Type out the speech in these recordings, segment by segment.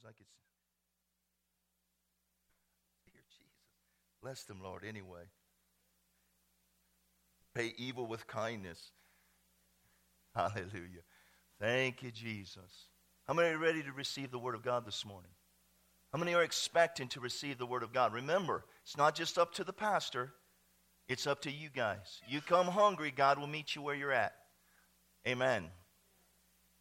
seems like it's. Dear Jesus. Bless them, Lord, anyway. Pay evil with kindness. Hallelujah. Thank you, Jesus. How many are ready to receive the Word of God this morning? How many are expecting to receive the Word of God? Remember, it's not just up to the pastor, it's up to you guys. You come hungry, God will meet you where you're at. Amen.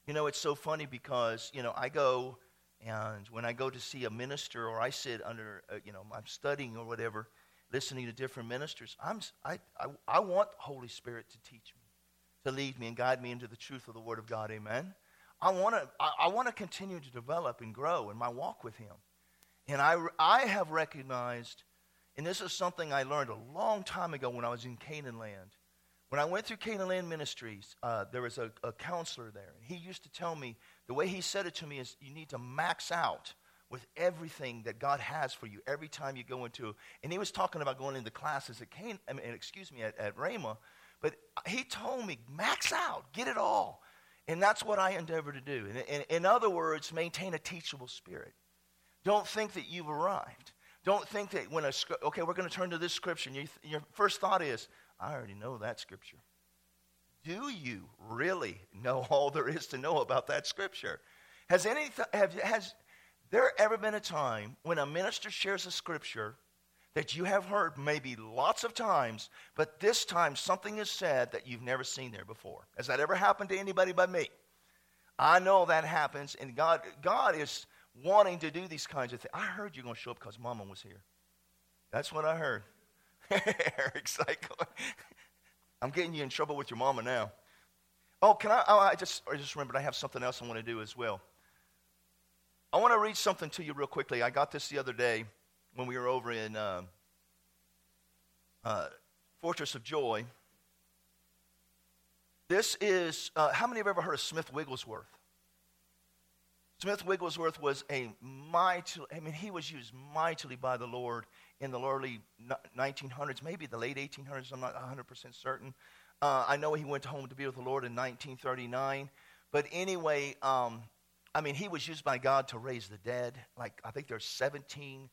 You know, it's so funny because, you know, I go and when I go to see a minister or I sit under, uh, you know, I'm studying or whatever, listening to different ministers, I'm, I, I, I want the Holy Spirit to teach me, to lead me and guide me into the truth of the Word of God. Amen. I want to I, I want to continue to develop and grow in my walk with Him. And I, I have recognized, and this is something I learned a long time ago when I was in Canaan land. When I went through Canaan Land Ministries, uh, there was a, a counselor there. And he used to tell me, the way he said it to me is, you need to max out with everything that God has for you every time you go into. And he was talking about going into classes at Canaan, I mean, excuse me, at, at. But he told me, max out, get it all. And that's what I endeavor to do. In, in, in other words, maintain a teachable spirit. Don't think that you've arrived. Don't think that when a okay, we're going to turn to this scripture, and you, your first thought is, I already know that scripture. Do you really know all there is to know about that scripture? Has any have, has there ever been a time when a minister shares a scripture that you have heard maybe lots of times, but this time something is said that you've never seen there before? Has that ever happened to anybody but me? I know that happens, and God, God is wanting to do these kinds of things. I heard you're going to show up because Mama was here. That's what I heard. Eric's like, I'm getting you in trouble with your mama now. Oh, can I? Oh, I just, I just remembered I have something else I want to do as well. I want to read something to you real quickly. I got this the other day when we were over in uh, uh, Fortress of Joy. This is, uh, how many have ever heard of Smith Wigglesworth? Smith Wigglesworth was a mighty, I mean, he was used mightily by the Lord in the early 1900s, maybe the late 1800s, I'm not 100% certain. Uh, I know he went home to be with the Lord in 1939. But anyway, um, I mean, he was used by God to raise the dead. Like, I think there's 17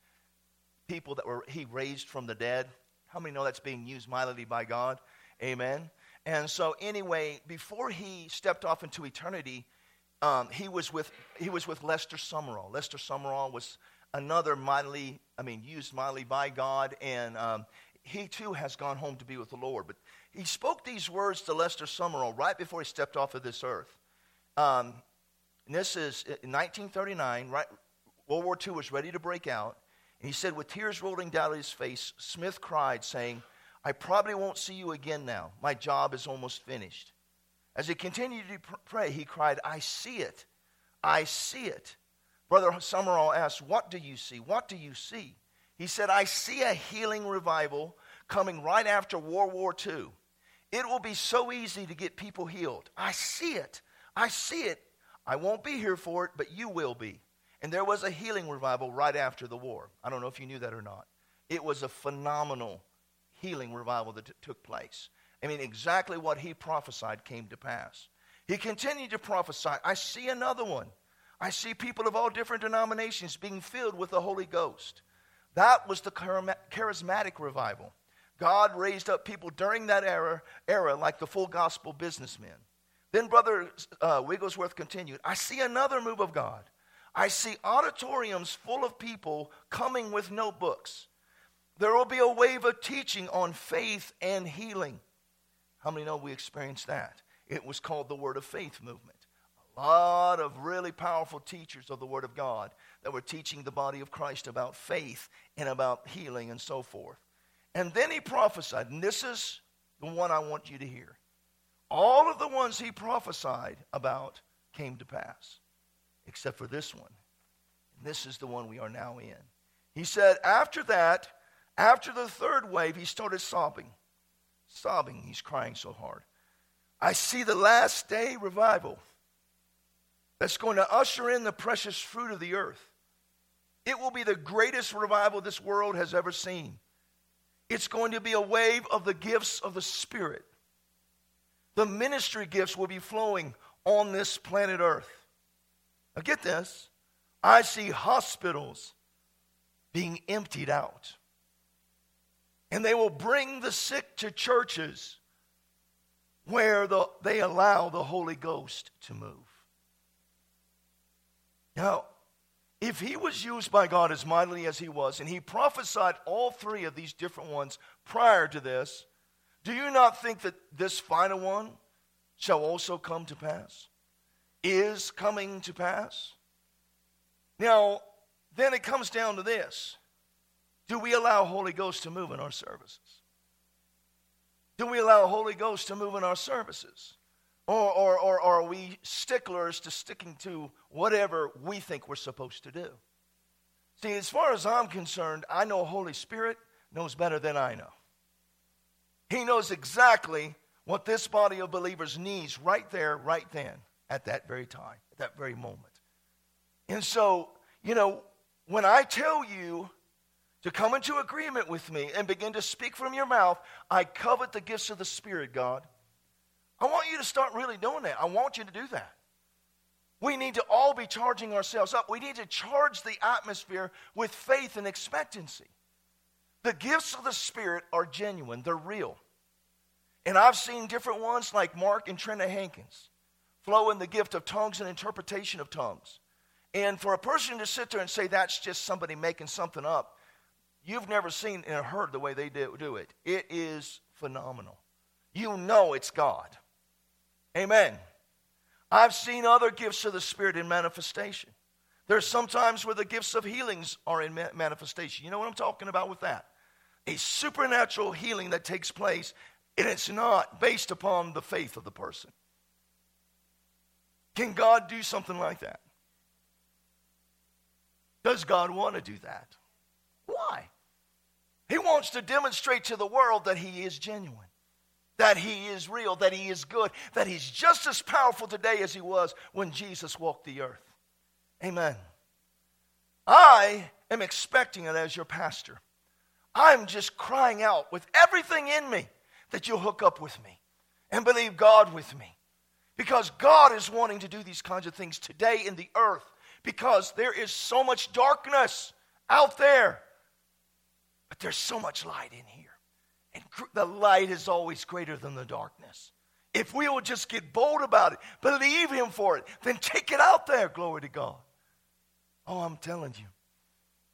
people that were he raised from the dead. How many know that's being used mightily by God? Amen. And so, anyway, before he stepped off into eternity, um, he, was with, he was with Lester Sumrall. Lester Sumrall was another mightily, I mean, used mightily by God, and um, he too has gone home to be with the Lord. But he spoke these words to Lester Sumrall right before he stepped off of this earth. Um, and this is in 1939, right, World War II was ready to break out. And he said, with tears rolling down his face, Smith cried, saying, I probably won't see you again now. My job is almost finished. As he continued to pray, he cried, I see it. I see it. Brother Sumrall asked, What do you see? What do you see? He said, I see a healing revival coming right after World War II. It will be so easy to get people healed. I see it. I see it. I won't be here for it, but you will be. And there was a healing revival right after the war. I don't know if you knew that or not. It was a phenomenal healing revival that t- took place. I mean, exactly what he prophesied came to pass. He continued to prophesy. I see another one. I see people of all different denominations being filled with the Holy Ghost. That was the charismatic revival. God raised up people during that era, era like the full gospel businessmen. Then Brother uh, Wigglesworth continued I see another move of God. I see auditoriums full of people coming with notebooks. There will be a wave of teaching on faith and healing. How many know we experienced that? It was called the Word of Faith movement. A lot of really powerful teachers of the Word of God that were teaching the body of Christ about faith and about healing and so forth. And then he prophesied, and this is the one I want you to hear. All of the ones he prophesied about came to pass, except for this one. And this is the one we are now in. He said, after that, after the third wave, he started sobbing sobbing. He's crying so hard. I see the last day revival that's going to usher in the precious fruit of the earth. It will be the greatest revival this world has ever seen. It's going to be a wave of the gifts of the Spirit. The ministry gifts will be flowing on this planet Earth. Now, get this. I see hospitals being emptied out. And they will bring the sick to churches where the, they allow the Holy Ghost to move. Now, if he was used by God as mightily as he was, and he prophesied all three of these different ones prior to this, do you not think that this final one shall also come to pass? Is coming to pass? Now, then it comes down to this Do we allow Holy Ghost to move in our services? Do we allow Holy Ghost to move in our services? Or, or, or, are we sticklers to sticking to whatever we think we're supposed to do? See, as far as I'm concerned, I know Holy Spirit knows better than I know. He knows exactly what this body of believers needs right there, right then, at that very time, at that very moment. And so, you know, when I tell you to come into agreement with me and begin to speak from your mouth, I covet the gifts of the Spirit, God. I want you to start really doing that. I want you to do that. We need to all be charging ourselves up. We need to charge the atmosphere with faith and expectancy. The gifts of the Spirit are genuine, they're real. And I've seen different ones like Mark and Trina Hankins flow in the gift of tongues and interpretation of tongues. And for a person to sit there and say that's just somebody making something up, you've never seen and heard the way they do, it. It is phenomenal. You know it's God. Amen. I've seen other gifts of the Spirit in manifestation. There's sometimes where the gifts of healings are in manifestation. You know what I'm talking about with that? A supernatural healing that takes place, and it's not based upon the faith of the person. Can God do something like that? Does God want to do that? Why? He wants to demonstrate to the world that He is genuine that he is real, that he is good, that he's just as powerful today as he was when Jesus walked the earth. Amen. I am expecting it as your pastor. I'm just crying out with everything in me that you'll hook up with me and believe God with me. Because God is wanting to do these kinds of things today in the earth because there is so much darkness out there, but there's so much light in here. And the light is always greater than the darkness. If we will just get bold about it, believe Him for it, then take it out there. Glory to God. Oh, I'm telling you,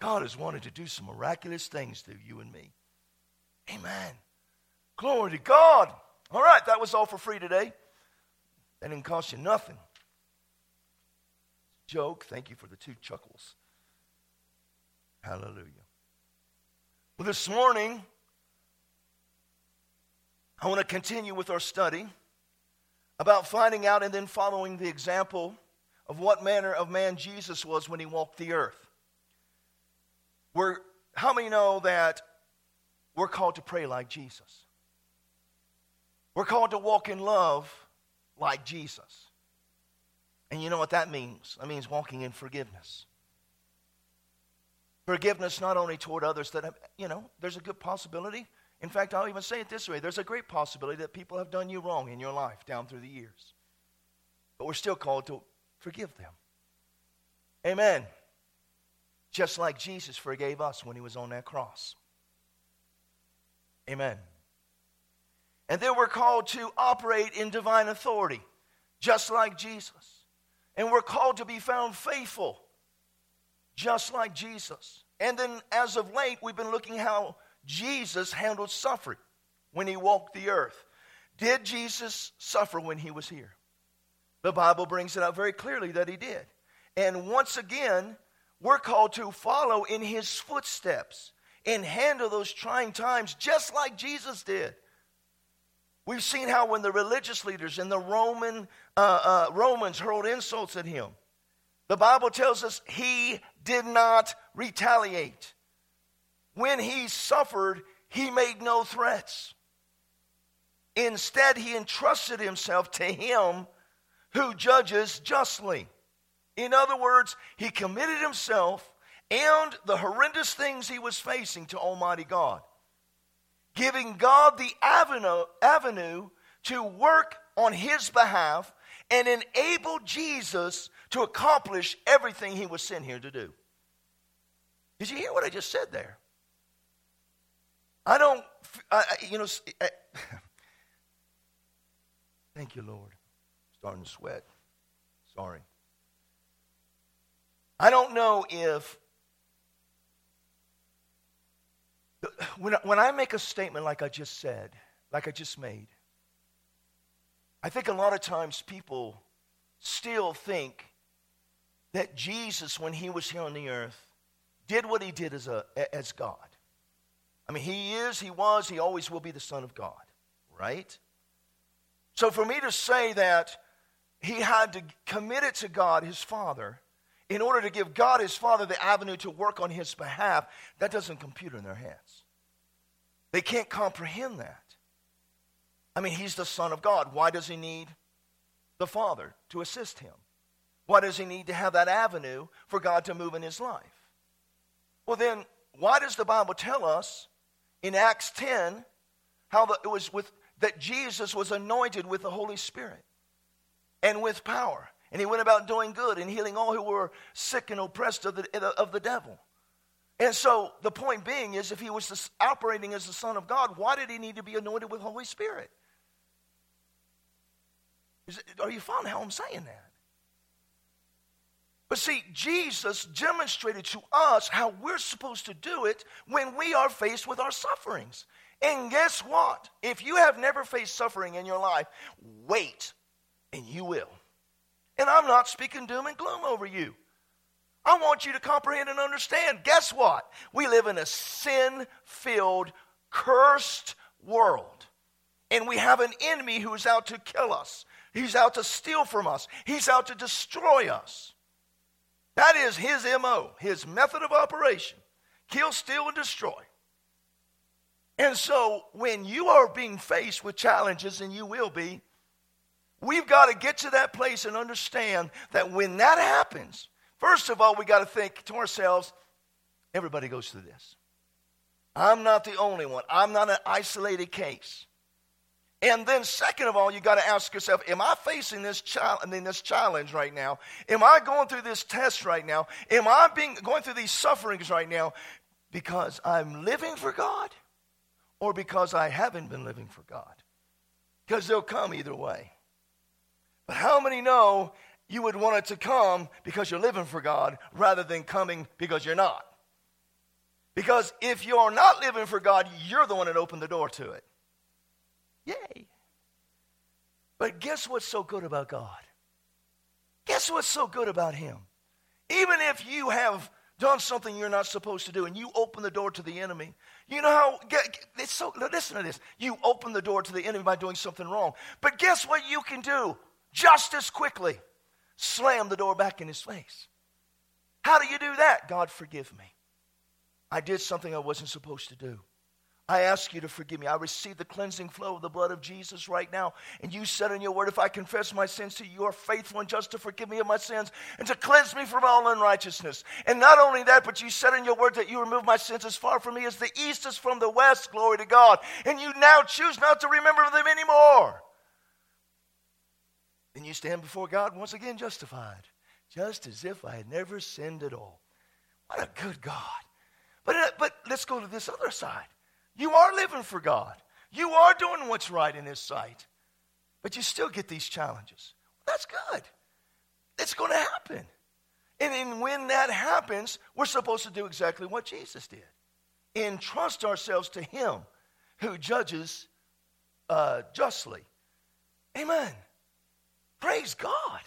God has wanted to do some miraculous things through you and me. Amen. Glory to God. All right, that was all for free today. That didn't cost you nothing. Joke. Thank you for the two chuckles. Hallelujah. Well, this morning, I want to continue with our study about finding out and then following the example of what manner of man Jesus was when he walked the earth. We're, how many know that we're called to pray like Jesus? We're called to walk in love like Jesus. And you know what that means? That means walking in forgiveness. Forgiveness not only toward others that have, you know, there's a good possibility in fact, I'll even say it this way there's a great possibility that people have done you wrong in your life down through the years. But we're still called to forgive them. Amen. Just like Jesus forgave us when he was on that cross. Amen. And then we're called to operate in divine authority, just like Jesus. And we're called to be found faithful, just like Jesus. And then as of late, we've been looking how Jesus handled suffering when he walked the earth. Did Jesus suffer when he was here? The Bible brings it out very clearly that he did. And once again, we're called to follow in his footsteps and handle those trying times just like Jesus did. We've seen how when the religious leaders and the Roman uh, uh, Romans hurled insults at him, the Bible tells us he did not retaliate. When he suffered, he made no threats. Instead, he entrusted himself to him who judges justly. In other words, he committed himself and the horrendous things he was facing to Almighty God, giving God the avenue, avenue to work on his behalf and enable Jesus to accomplish everything he was sent here to do. Did you hear what I just said there? I don't, I, you know, I, thank you, Lord. Starting to sweat. Sorry. I don't know if, when, when I make a statement like I just said, like I just made, I think a lot of times people still think that Jesus, when he was here on the earth, did what he did as, a, as God. I mean, he is, he was, he always will be the Son of God, right? So for me to say that he had to commit it to God, his Father, in order to give God, his Father, the avenue to work on his behalf, that doesn't compute in their heads. They can't comprehend that. I mean, he's the Son of God. Why does he need the Father to assist him? Why does he need to have that avenue for God to move in his life? Well, then, why does the Bible tell us in Acts 10 how the, it was with that Jesus was anointed with the Holy Spirit and with power? And he went about doing good and healing all who were sick and oppressed of the, of the devil. And so the point being is if he was operating as the Son of God, why did he need to be anointed with Holy Spirit? It, are you following how I'm saying that? But see, Jesus demonstrated to us how we're supposed to do it when we are faced with our sufferings. And guess what? If you have never faced suffering in your life, wait, and you will. And I'm not speaking doom and gloom over you. I want you to comprehend and understand. Guess what? We live in a sin filled, cursed world. And we have an enemy who is out to kill us. He's out to steal from us. He's out to destroy us. That is his MO, his method of operation kill, steal, and destroy. And so when you are being faced with challenges, and you will be, We've got to get to that place and understand that when that happens, first of all, we got to think to ourselves, everybody goes through this. I'm not the only one. I'm not an isolated case. And then, second of all, you got to ask yourself: Am I facing this child, I mean, this challenge right now? Am I going through this test right now? Am I being going through these sufferings right now because I'm living for God, or because I haven't been living for God? Because they'll come either way. But how many know you would want it to come because you're living for God rather than coming because you're not? Because if you're not living for God, you're the one that opened the door to it. Yay. But guess what's so good about God? Guess what's so good about Him? Even if you have done something you're not supposed to do and you open the door to the enemy, you know how, it's so, listen to this. You open the door to the enemy by doing something wrong. But guess what you can do? just as quickly slam the door back in his face. How do you do that? God, forgive me. I did something I wasn't supposed to do. I ask you to forgive me. I receive the cleansing flow of the blood of Jesus right now. And you said in your word, if I confess my sins to you, you are faithful and just to forgive me of my sins and to cleanse me from all unrighteousness. And not only that, but you said in your word that you remove my sins as far from me as the east is from the west. Glory to God. And you now choose not to remember them anymore. Then you stand before God once again justified, just as if I had never sinned at all. What a good God. But, uh, but let's go to this other side. You are living for God, you are doing what's right in His sight, but you still get these challenges. That's good. It's going to happen. And, and when that happens, we're supposed to do exactly what Jesus did entrust ourselves to Him who judges uh, justly. Amen. Praise God.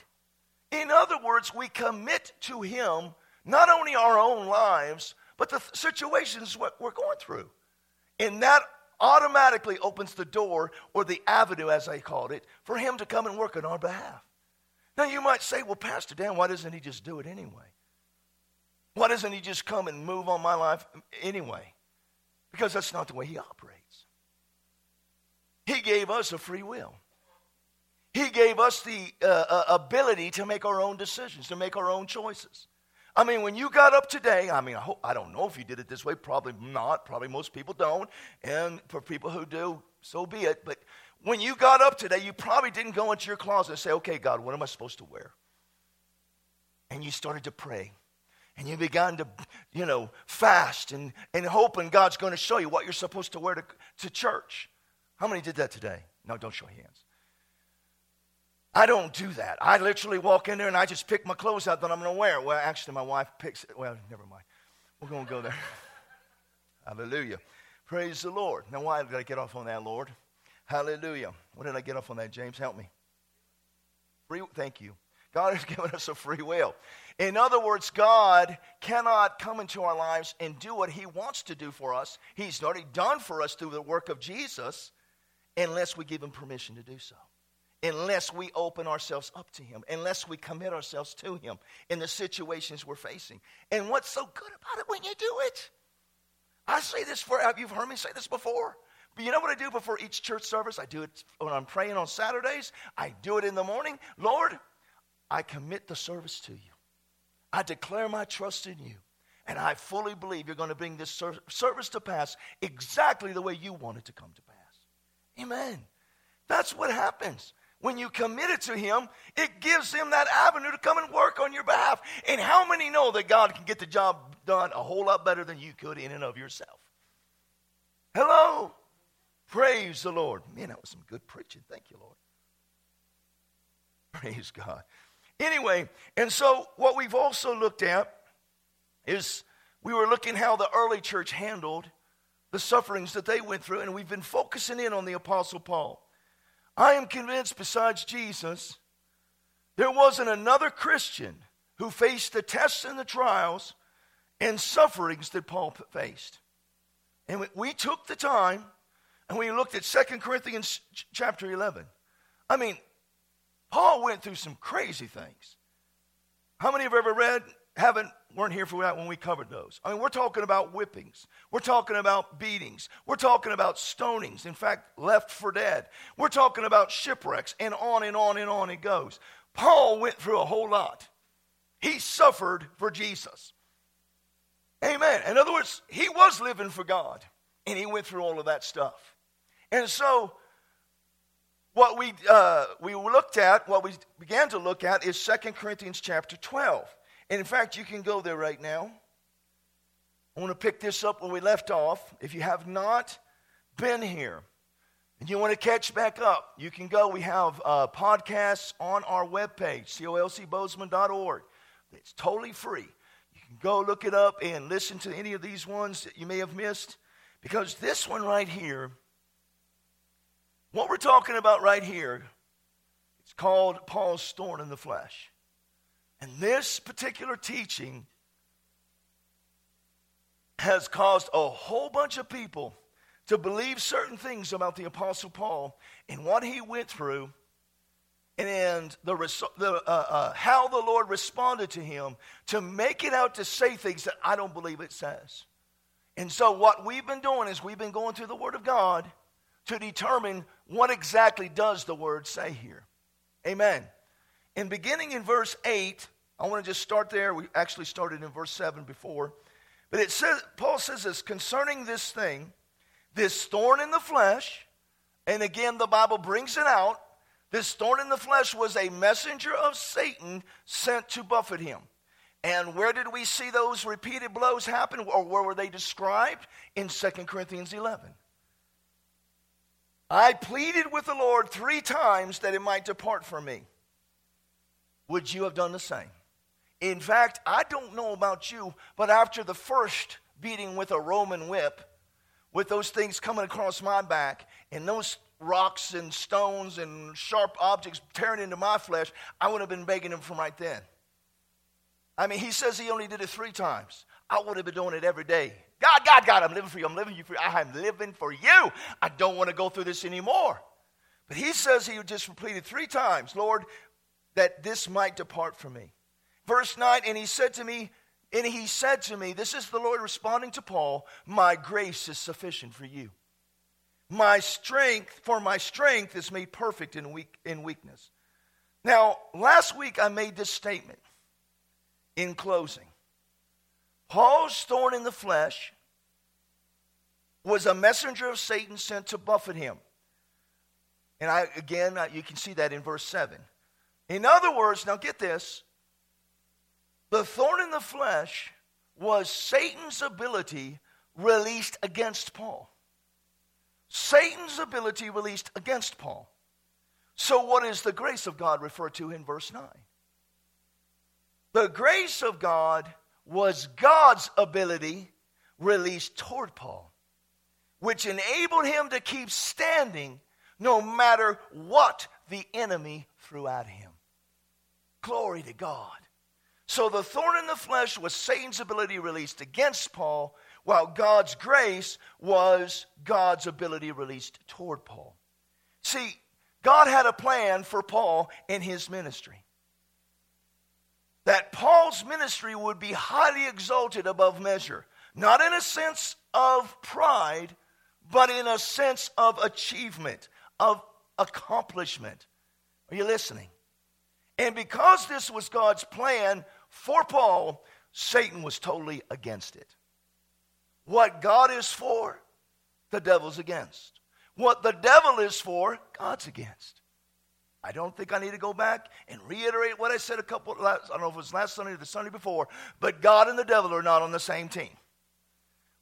In other words, we commit to Him not only our own lives, but the situations what we're going through. And that automatically opens the door, or the avenue, as I called it, for Him to come and work on our behalf. Now, you might say, well, Pastor Dan, why doesn't He just do it anyway? Why doesn't He just come and move on my life anyway? Because that's not the way He operates. He gave us a free will. He gave us the uh, uh, ability to make our own decisions, to make our own choices. I mean, when you got up today, I mean, I, hope, I don't know if you did it this way, probably not. Probably most people don't. And for people who do, so be it. But when you got up today, you probably didn't go into your closet and say, okay, God, what am I supposed to wear? And you started to pray. And you began to, you know, fast and, and hoping God's going to show you what you're supposed to wear to, to church. How many did that today? No, don't show hands. I don't do that. I literally walk in there and I just pick my clothes out that I'm going to wear. Well, actually, my wife picks it. Well, never mind. We're going to go there. Hallelujah. Praise the Lord. Now, why did I get off on that, Lord? Hallelujah. What did I get off on that, James? Help me. Free, thank you. God has given us a free will. In other words, God cannot come into our lives and do what He wants to do for us. He's already done for us through the work of Jesus unless we give Him permission to do so unless we open ourselves up to Him, unless we commit ourselves to Him in the situations we're facing. And what's so good about it when you do it? I say this for, you've you heard me say this before? But you know what I do before each church service? I do it when I'm praying on Saturdays. I do it in the morning. Lord, I commit the service to you. I declare my trust in you. And I fully believe you're going to bring this service to pass exactly the way you want it to come to pass. Amen. That's what happens when you commit it to Him, it gives Him that avenue to come and work on your behalf. And how many know that God can get the job done a whole lot better than you could in and of yourself? Hello? Praise the Lord. Man, that was some good preaching. Thank you, Lord. Praise God. Anyway, and so what we've also looked at is we were looking how the early church handled the sufferings that they went through, and we've been focusing in on the Apostle Paul. I am convinced, besides Jesus, there wasn't another Christian who faced the tests and the trials and sufferings that Paul faced. And we took the time and we looked at 2 Corinthians chapter 11. I mean, Paul went through some crazy things. How many have ever read haven't weren't here for that when we covered those. I mean, we're talking about whippings. We're talking about beatings. We're talking about stonings. In fact, left for dead. We're talking about shipwrecks, and on and on and on it goes. Paul went through a whole lot. He suffered for Jesus. Amen. In other words, he was living for God, and he went through all of that stuff. And so, what we uh, we looked at, what we began to look at, is Second Corinthians chapter twelve. And in fact, you can go there right now. I want to pick this up where we left off. If you have not been here and you want to catch back up, you can go. We have uh, podcasts on our webpage, colcbozeman.org. It's totally free. You can go look it up and listen to any of these ones that you may have missed. Because this one right here, what we're talking about right here, it's called Paul's thorn in the flesh. And this particular teaching has caused a whole bunch of people to believe certain things about the Apostle Paul and what he went through and the, the uh, uh, how the Lord responded to him to make it out to say things that I don't believe it says. And so, what we've been doing is we've been going through the Word of God to determine what exactly does the Word say here. Amen. And beginning in verse 8, I want to just start there. We actually started in verse 7 before. But it says, Paul says this concerning this thing, this thorn in the flesh, and again, the Bible brings it out. This thorn in the flesh was a messenger of Satan sent to buffet him. And where did we see those repeated blows happen, or where were they described? In 2 Corinthians 11. I pleaded with the Lord three times that it might depart from me. Would you have done the same? In fact, I don't know about you, but after the first beating with a Roman whip, with those things coming across my back and those rocks and stones and sharp objects tearing into my flesh, I would have been begging him from right then. I mean, he says he only did it three times. I would have been doing it every day. God, God, God, I'm living for you. I'm living for you. I am living for you. I don't want to go through this anymore. But he says he just repeated three times, Lord, that this might depart from me. Verse 9, and he said to me, and he said to me, This is the Lord responding to Paul, My grace is sufficient for you. My strength, for my strength is made perfect in, weak, in weakness. Now, last week I made this statement in closing. Paul's thorn in the flesh was a messenger of Satan sent to buffet him. And I, again, you can see that in verse 7. In other words, now get this the thorn in the flesh was Satan's ability released against Paul. Satan's ability released against Paul. So, what is the grace of God referred to in verse 9? The grace of God was God's ability released toward Paul, which enabled him to keep standing no matter what the enemy threw at him. Glory to God. So the thorn in the flesh was Satan's ability released against Paul, while God's grace was God's ability released toward Paul. See, God had a plan for Paul in his ministry. That Paul's ministry would be highly exalted above measure, not in a sense of pride, but in a sense of achievement, of accomplishment. Are you listening? And because this was God's plan for Paul, Satan was totally against it. What God is for, the devil's against. What the devil is for, God's against. I don't think I need to go back and reiterate what I said a couple, I don't know if it was last Sunday or the Sunday before, but God and the devil are not on the same team.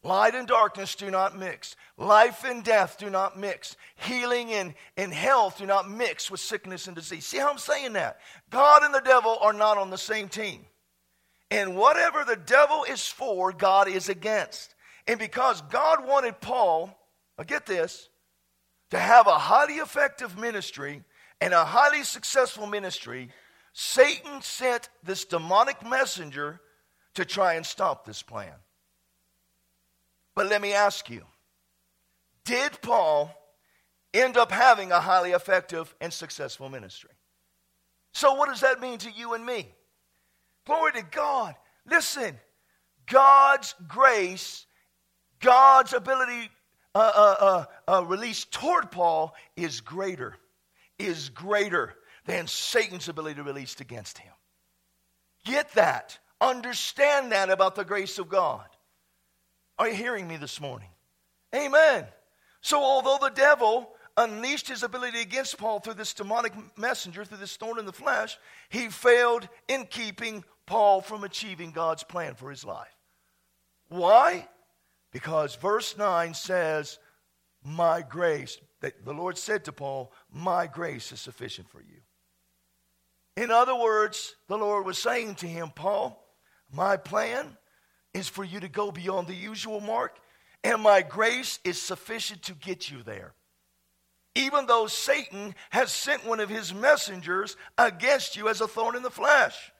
Light and darkness do not mix. Life and death do not mix. Healing and, and health do not mix with sickness and disease. See how I'm saying that? God and the devil are not on the same team. And whatever the devil is for, God is against. And because God wanted Paul, now get this, to have a highly effective ministry and a highly successful ministry, Satan sent this demonic messenger to try and stop this plan. But let me ask you did Paul end up having a highly effective and successful ministry? So, what does that mean to you and me? Glory to God. Listen, God's grace, God's ability uh, uh, uh, uh, released toward Paul is greater, is greater than Satan's ability to release against him. Get that. Understand that about the grace of God. Are you hearing me this morning? Amen. So, although the devil unleashed his ability against Paul through this demonic messenger, through this thorn in the flesh, he failed in keeping Paul from achieving God's plan for his life. Why? Because verse 9 says, My grace, that the Lord said to Paul, My grace is sufficient for you. In other words, the Lord was saying to him, Paul, my plan is for you to go beyond the usual mark, and my grace is sufficient to get you there. Even though Satan has sent one of his messengers against you as a thorn in the flesh.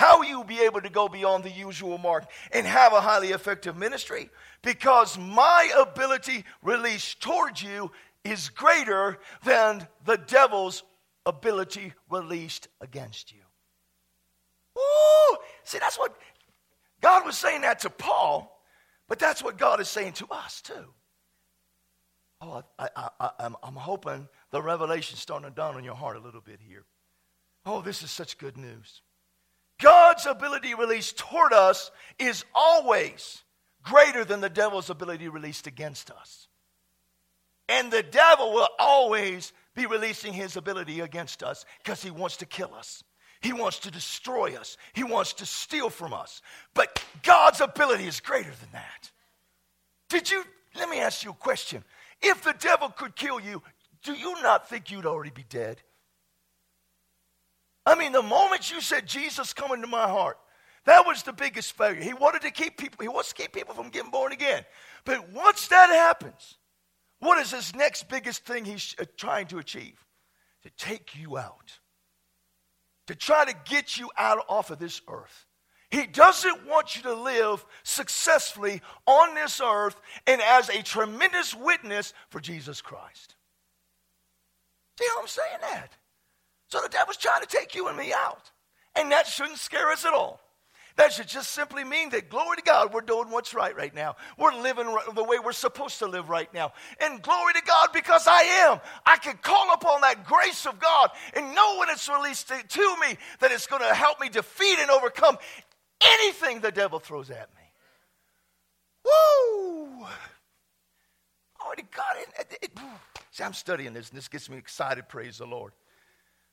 How will you be able to go beyond the usual mark and have a highly effective ministry? Because my ability released towards you is greater than the devil's ability released against you. Ooh, see, that's what God was saying that to Paul, but that's what God is saying to us too. Oh, I, am hoping the revelation's starting to dawn on your heart a little bit here. Oh, this is such good news. God's ability released toward us is always greater than the devil's ability released against us. And the devil will always be releasing his ability against us because he wants to kill us. He wants to destroy us. He wants to steal from us. But God's ability is greater than that. Did you, let me ask you a question. If the devil could kill you, do you not think you'd already be dead? I mean, the moment you said, Jesus, come into my heart, that was the biggest failure. He wanted to keep people, he wants to keep people from getting born again. But once that happens, what is his next biggest thing he's uh, trying to achieve? To take you out to try to get you out off of this earth. He doesn't want you to live successfully on this earth and as a tremendous witness for Jesus Christ. See how I'm saying that? So the devil's trying to take you and me out. And that shouldn't scare us at all. That should just simply mean that, glory to God, we're doing what's right right now. We're living the way we're supposed to live right now. And glory to God, because I am. I can call upon that grace of God and know when it's released to, to me that it's going to help me defeat and overcome anything the devil throws at me. Woo! Glory to God. It, it, it, See, I'm studying this, and this gets me excited. Praise the Lord.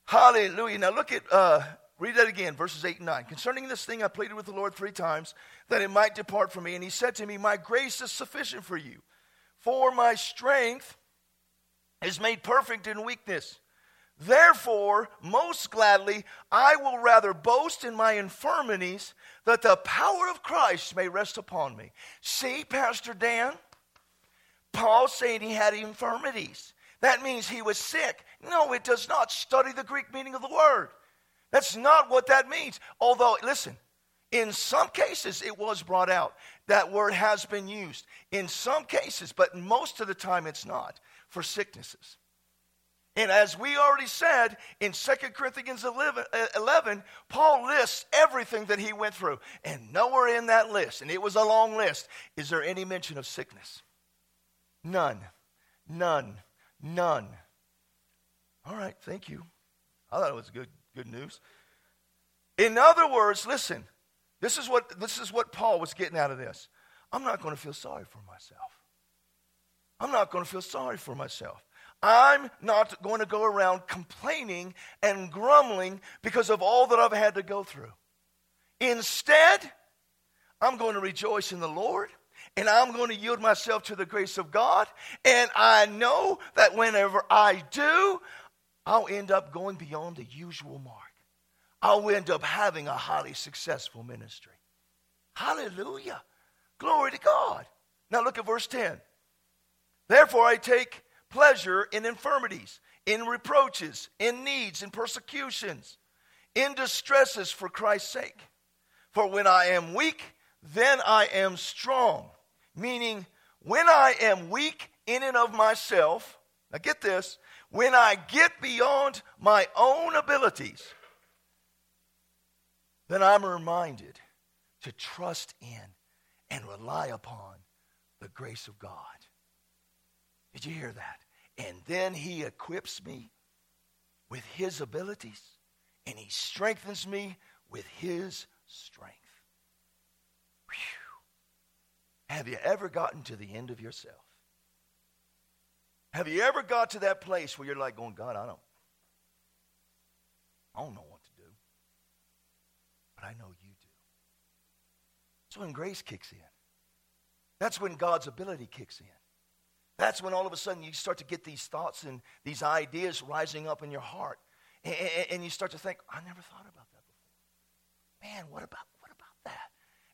Hallelujah. Now look at, uh, read that again, verses 8 and 9. Concerning this thing, I pleaded with the Lord three times that it might depart from me. And he said to me, My grace is sufficient for you, for my strength is made perfect in weakness. Therefore, most gladly, I will rather boast in my infirmities that the power of Christ may rest upon me. See, Pastor Dan, Paul saying he had infirmities. That means he was sick. No, it does not. Study the Greek meaning of the word. That's not what that means. Although, listen, in some cases it was brought out. That word has been used. In some cases, but most of the time it's not, for sicknesses. And as we already said in 2 Corinthians 11, uh, 11, Paul lists everything that he went through. And nowhere in that list, and it was a long list, is there any mention of sickness. None. None. None. All right, thank you. I thought it was good, good news. In other words, listen, this is, what, this is what Paul was getting out of this. I'm not going to feel sorry for myself. I'm not going to feel sorry for myself. I'm not going to go around complaining and grumbling because of all that I've had to go through. Instead, I'm going to rejoice in the Lord and I'm going to yield myself to the grace of God. And I know that whenever I do, I'll end up going beyond the usual mark. I'll end up having a highly successful ministry. Hallelujah. Glory to God. Now look at verse 10. Therefore, I take pleasure in infirmities, in reproaches, in needs, in persecutions, in distresses for Christ's sake. For when I am weak, then I am strong. Meaning, when I am weak in and of myself, now get this, when I get beyond my own abilities, then I'm reminded to trust in and rely upon the grace of God. Did you hear that? And then he equips me with his abilities and he strengthens me with his strength. Have you ever gotten to the end of yourself? Have you ever got to that place where you're like going, God, I don't, I don't know what to do. But I know you do. That's when grace kicks in. That's when God's ability kicks in. That's when all of a sudden you start to get these thoughts and these ideas rising up in your heart. And, and, you start to think, I never thought about that before. Man, what about?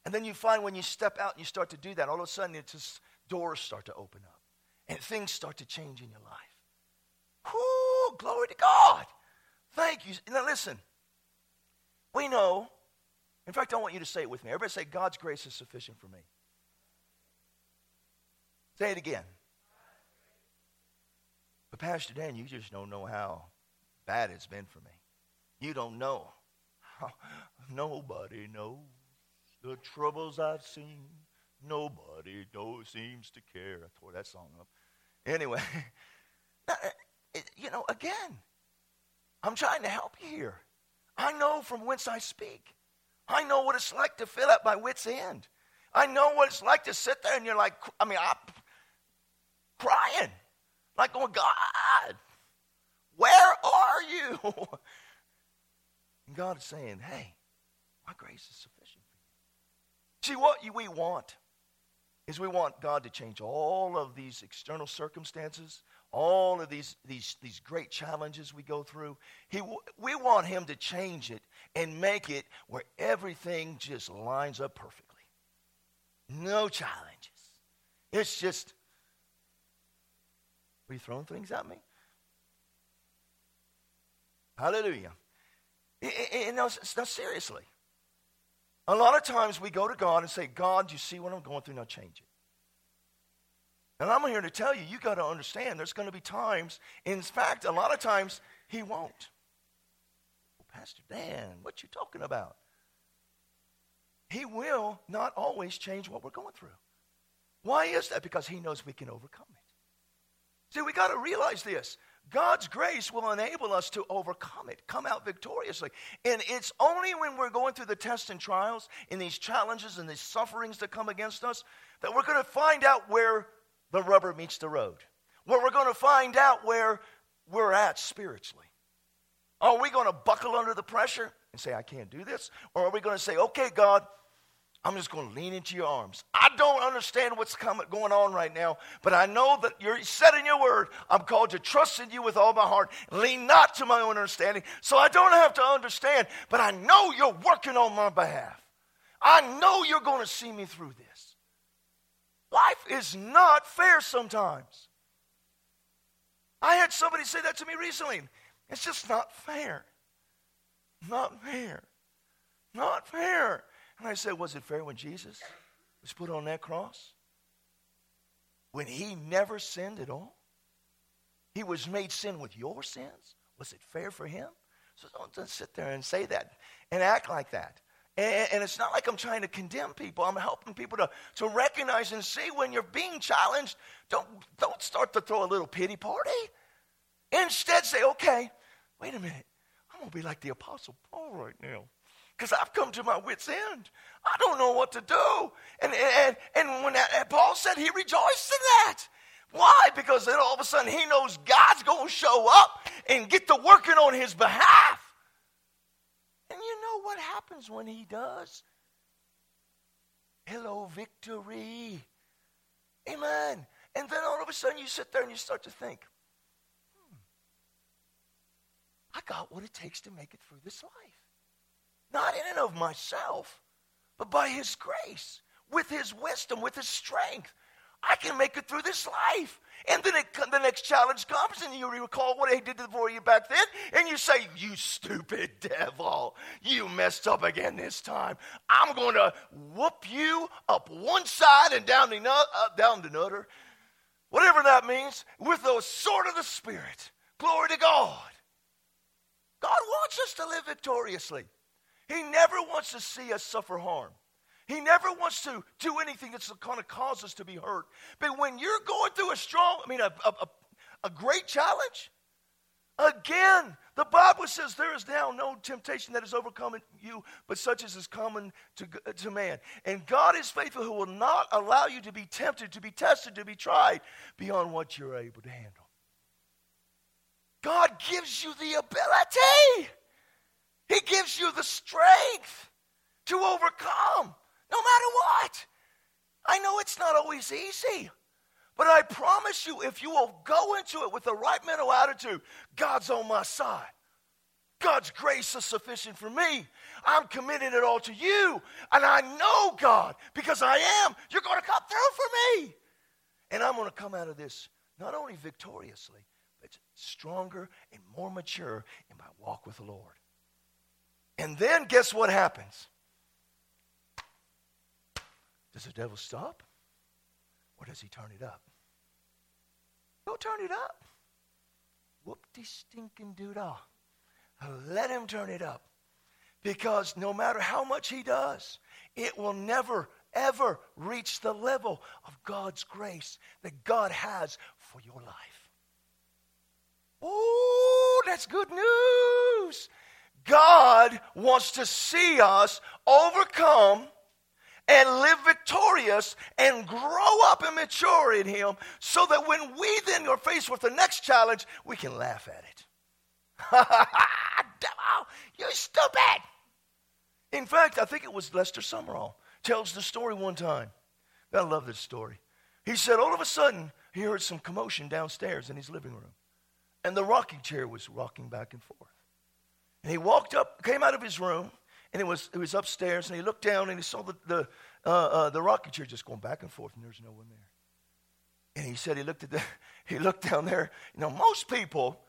And then you find when you step out and you start to do that, all of a sudden it's just doors start to open up. And things start to change in your life. Whoo, glory to God. Thank you. Now listen, we know, in fact, I want you to say it with me. Everybody say, God's grace is sufficient for me. Say it again. But Pastor Dan, you just don't know how bad it's been for me. You don't know. Nobody knows the troubles I've seen. Nobody knows, seems to care. I tore that song up. Anyway, uh, you know, again, I'm trying to help you here. I know from whence I speak. I know what it's like to fill at my wits' end. I know what it's like to sit there and you're like, I mean, I'm crying. Like going, God, where are you? and God is saying, hey, my grace is. See, what we want is we want God to change all of these external circumstances, all of these, these, these great challenges we go through. He, we want Him to change it and make it where everything just lines up perfectly. No challenges. It's just are you throwing things at me? Hallelujah. And now, now, seriously. A lot of times we go to God and say, God, you see what I'm going through? Now change it. And I'm here to tell you, you got to understand there's going to be times, in fact, a lot of times he won't. Well, Pastor Dan, what you talking about? He will not always change what we're going through. Why is that? Because he knows we can overcome it. See, we got to realize this. God's grace will enable us to overcome it, come out victoriously. And it's only when we're going through the tests and trials and these challenges and these sufferings that come against us that we're going to find out where the rubber meets the road. where we're going to find out where we're at spiritually. Are we going to buckle under the pressure and say, I can't do this? Or are we going to say, okay, God, I'm just going to lean into your arms. I don't understand what's coming, going on right now, but I know that you're said in your word, I'm called to trust in you with all my heart, lean not to my own understanding. So I don't have to understand, but I know you're working on my behalf. I know you're going to see me through this. Life is not fair sometimes. I had somebody say that to me recently. It's just not fair. Not fair. Not fair. And I said, Was it fair when Jesus was put on that cross? When he never sinned at all? He was made sin with your sins? Was it fair for him? So don't just sit there and say that and act like that. And, and, it's not like I'm trying to condemn people. I'm helping people to, to recognize and see when you're being challenged. Don't, don't start to throw a little pity party. Instead, say, okay, wait a minute. I'm going to be like the Apostle Paul right now because I've come to my wits' end. I don't know what to do. And, and, and when that, and Paul said he rejoiced in that. Why? Because then all of a sudden he knows God's going to show up and get to working on his behalf. And you know what happens when he does? Hello, victory. Amen. And then all of a sudden you sit there and you start to think, hmm, I got what it takes to make it through this life. Not in and of myself, but by His grace, with His wisdom, with His strength. I can make it through this life. And then it, the next challenge comes, and you recall what he did for you back then, and you say, You stupid devil, you messed up again this time. I'm going to whoop you up one side and down the, uh, down the other, whatever that means, with the sword of the Spirit. Glory to God. God wants us to live victoriously. He never wants to see us suffer harm. He never wants to do anything that's going to cause us to be hurt. But when you're going through a strong, I mean, a, a, a great challenge, again, the Bible says there is now no temptation that is overcoming you, but such as is common to, to man. And God is faithful who will not allow you to be tempted, to be tested, to be tried beyond what you're able to handle. God gives you the ability. He gives you the strength to overcome no matter what. I know it's not always easy, but I promise you, if you will go into it with the right mental attitude, God's on my side. God's grace is sufficient for me. I'm committing it all to you. And I know, God, because I am, you're going to come through for me. And I'm going to come out of this not only victoriously, but stronger and more mature in my walk with the Lord. And then guess what happens? Does the devil stop? Or does he turn it up? Go turn it up. Whoop de stinking doodah. Let him turn it up. Because no matter how much he does, it will never, ever reach the level of God's grace that God has for your life. Oh, that's good news. God wants to see us overcome and live victorious and grow up and mature in Him so that when we then are faced with the next challenge, we can laugh at it. Devil, you stupid. In fact, I think it was Lester Sumrall tells the story one time. I love this story. He said all of a sudden he heard some commotion downstairs in his living room, and the rocking chair was rocking back and forth. And he walked up, came out of his room, and it was, it was upstairs, and he looked down and he saw the, the, uh, uh, the rocking chair just going back and forth, and there's no one there. And he said he looked at the, he looked down there. You know, most people,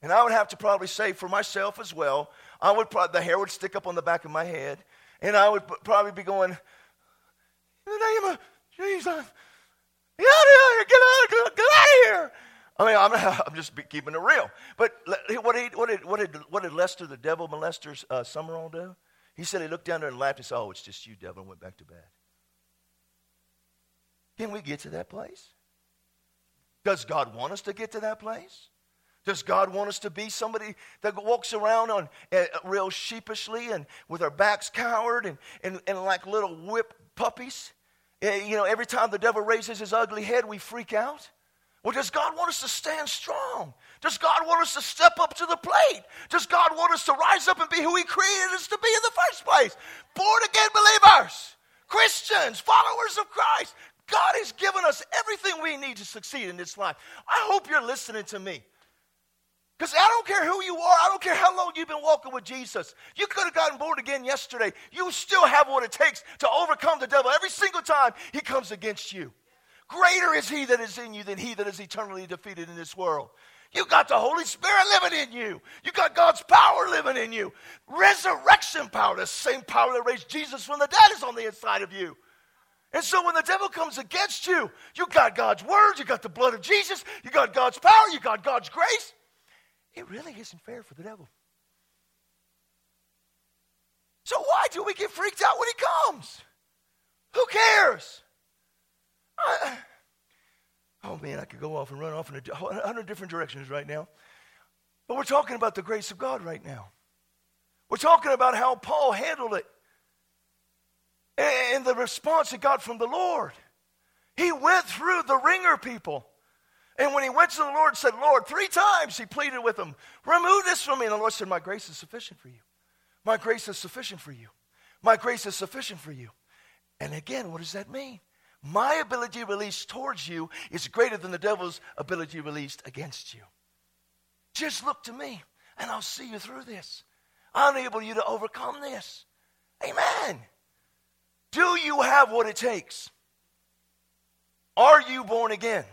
and I would have to probably say for myself as well, I would probably, the hair would stick up on the back of my head, and I would probably be going, in the name of Jesus, get out of here, get out, get, get out of here. I mean, I'm, I'm just keeping it real. But what did, what did, what did, what did Lester, the devil molester, uh, Sumrall do? He said he looked down there and laughed and said, Oh, it's just you, devil, and went back to bed. Can we get to that place? Does God want us to get to that place? Does God want us to be somebody that walks around on uh, real sheepishly and with our backs cowered and, and, and like little whip puppies? Uh, you know, every time the devil raises his ugly head, we freak out. Or does God want us to stand strong? Does God want us to step up to the plate? Does God want us to rise up and be who He created us to be in the first place? Born again believers, Christians, followers of Christ. God has given us everything we need to succeed in this life. I hope you're listening to me. Because I don't care who you are, I don't care how long you've been walking with Jesus. You could have gotten born again yesterday. You still have what it takes to overcome the devil every single time he comes against you. Greater is he that is in you than he that is eternally defeated in this world. You got the Holy Spirit living in you. You got God's power living in you. Resurrection power, the same power that raised Jesus from the dead is on the inside of you. And so when the devil comes against you, you got God's word, you got the blood of Jesus, you got God's power, you got God's grace. It really isn't fair for the devil. So why do we get freaked out when he comes? Who cares? I, oh man, I could go off and run off in a hundred different directions right now. But we're talking about the grace of God right now. We're talking about how Paul handled it and the response he got from the Lord. He went through the wringer people. And when he went to the Lord and said, Lord, three times he pleaded with him, remove this from me. And the Lord said, My grace is sufficient for you. My grace is sufficient for you. My grace is sufficient for you. And again, what does that mean? My ability released towards you is greater than the devil's ability released against you. Just look to me, and I'll see you through this. I'll enable you to overcome this. Amen. Do you have what it takes? Are you born again?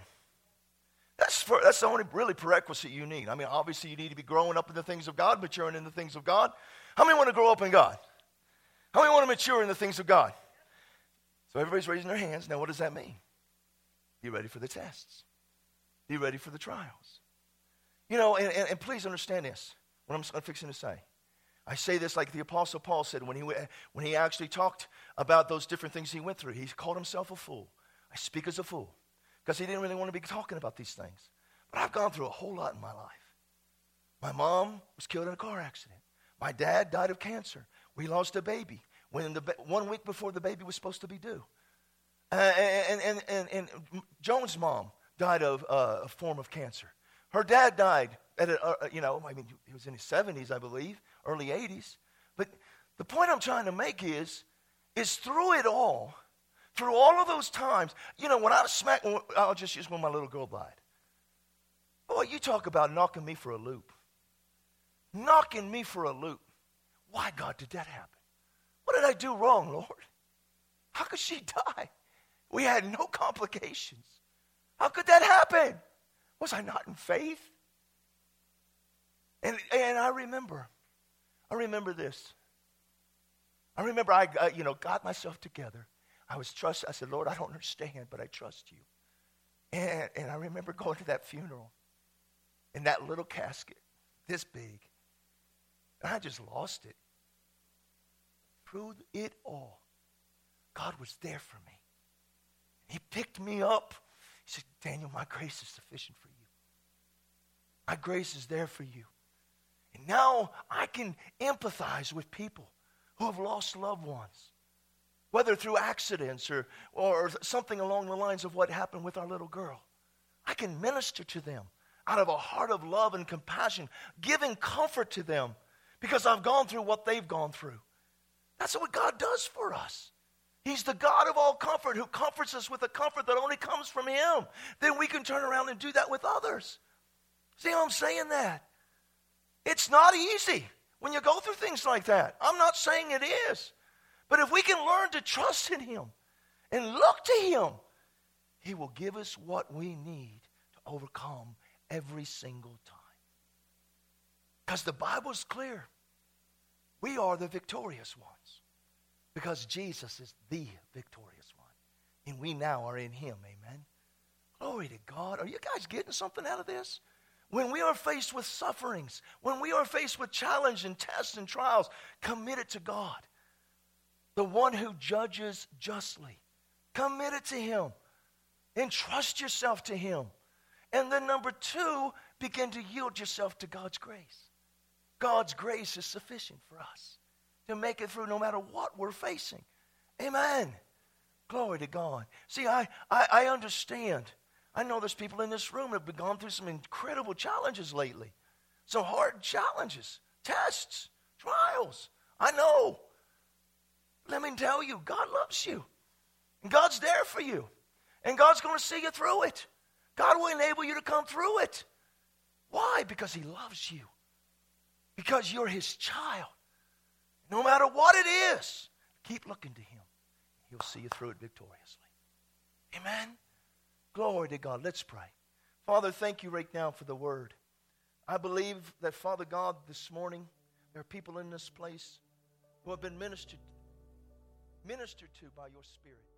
That's, for, that's the only really prerequisite you need. I mean, obviously, you need to be growing up in the things of God, maturing in the things of God. How many want to grow up in God? How many want to mature in the things of God? So everybody's raising their hands. Now, what does that mean? Be ready for the tests, be ready for the trials. You know, and, and, and please understand this what I'm, I'm fixing to say. I say this like the Apostle Paul said when he, when he actually talked about those different things he went through. He called himself a fool. I speak as a fool because he didn't really want to be talking about these things. But I've gone through a whole lot in my life. My mom was killed in a car accident. My dad died of cancer. We lost a baby when the, one week before the baby was supposed to be due. Uh, and, and, and, and, Joan's mom died of uh, a form of cancer. Her dad died at, a, uh, you know, I mean, he was in his 70s, I believe, early 80s. But the point I'm trying to make is, is through it all, through all of those times, you know, when I was smacked, I'll just use when my little girl died. Boy, you talk about knocking me for a loop. Knocking me for a loop. Why, God, did that happen? What did I do wrong, Lord? How could she die? We had no complications. How could that happen? Was I not in faith? And, and I remember, I remember this. I remember I, uh, you know, got myself together. I was trust. I said, Lord, I don't understand, but I trust you. And, and I remember going to that funeral in that little casket, this big. And I just lost it through it all, God was there for me. He picked me up. He said, Daniel, my grace is sufficient for you. My grace is there for you. And now I can empathize with people who have lost loved ones, whether through accidents or, or something along the lines of what happened with our little girl. I can minister to them out of a heart of love and compassion, giving comfort to them because I've gone through what they've gone through. That's what God does for us. He's the God of all comfort who comforts us with a comfort that only comes from Him. Then we can turn around and do that with others. See how I'm saying that? It's not easy when you go through things like that. I'm not saying it is. But if we can learn to trust in Him and look to Him, He will give us what we need to overcome every single time. Because the Bible's clear. We are the victorious ones because Jesus is the victorious one. And we now are in him. Amen. Glory to God. Are you guys getting something out of this? When we are faced with sufferings, when we are faced with challenge and tests and trials, commit it to God, the one who judges justly. Commit it to him. Entrust yourself to him. And then, number two, begin to yield yourself to God's grace. God's grace is sufficient for us to make it through no matter what we're facing. Amen. Glory to God. See, I, I, I understand I know there's people in this room that have been gone through some incredible challenges lately, some hard challenges, tests, trials. I know. Let me tell you, God loves you. And God's there for you. And God's going to see you through it. God will enable you to come through it. Why? Because He loves you. Because you're His child. No matter what it is, keep looking to Him. He'll see you through it victoriously. Amen. Glory to God. Let's pray. Father, thank you right now for the word. I believe that, Father God, this morning, there are people in this place who have been ministered, ministered to by your Spirit.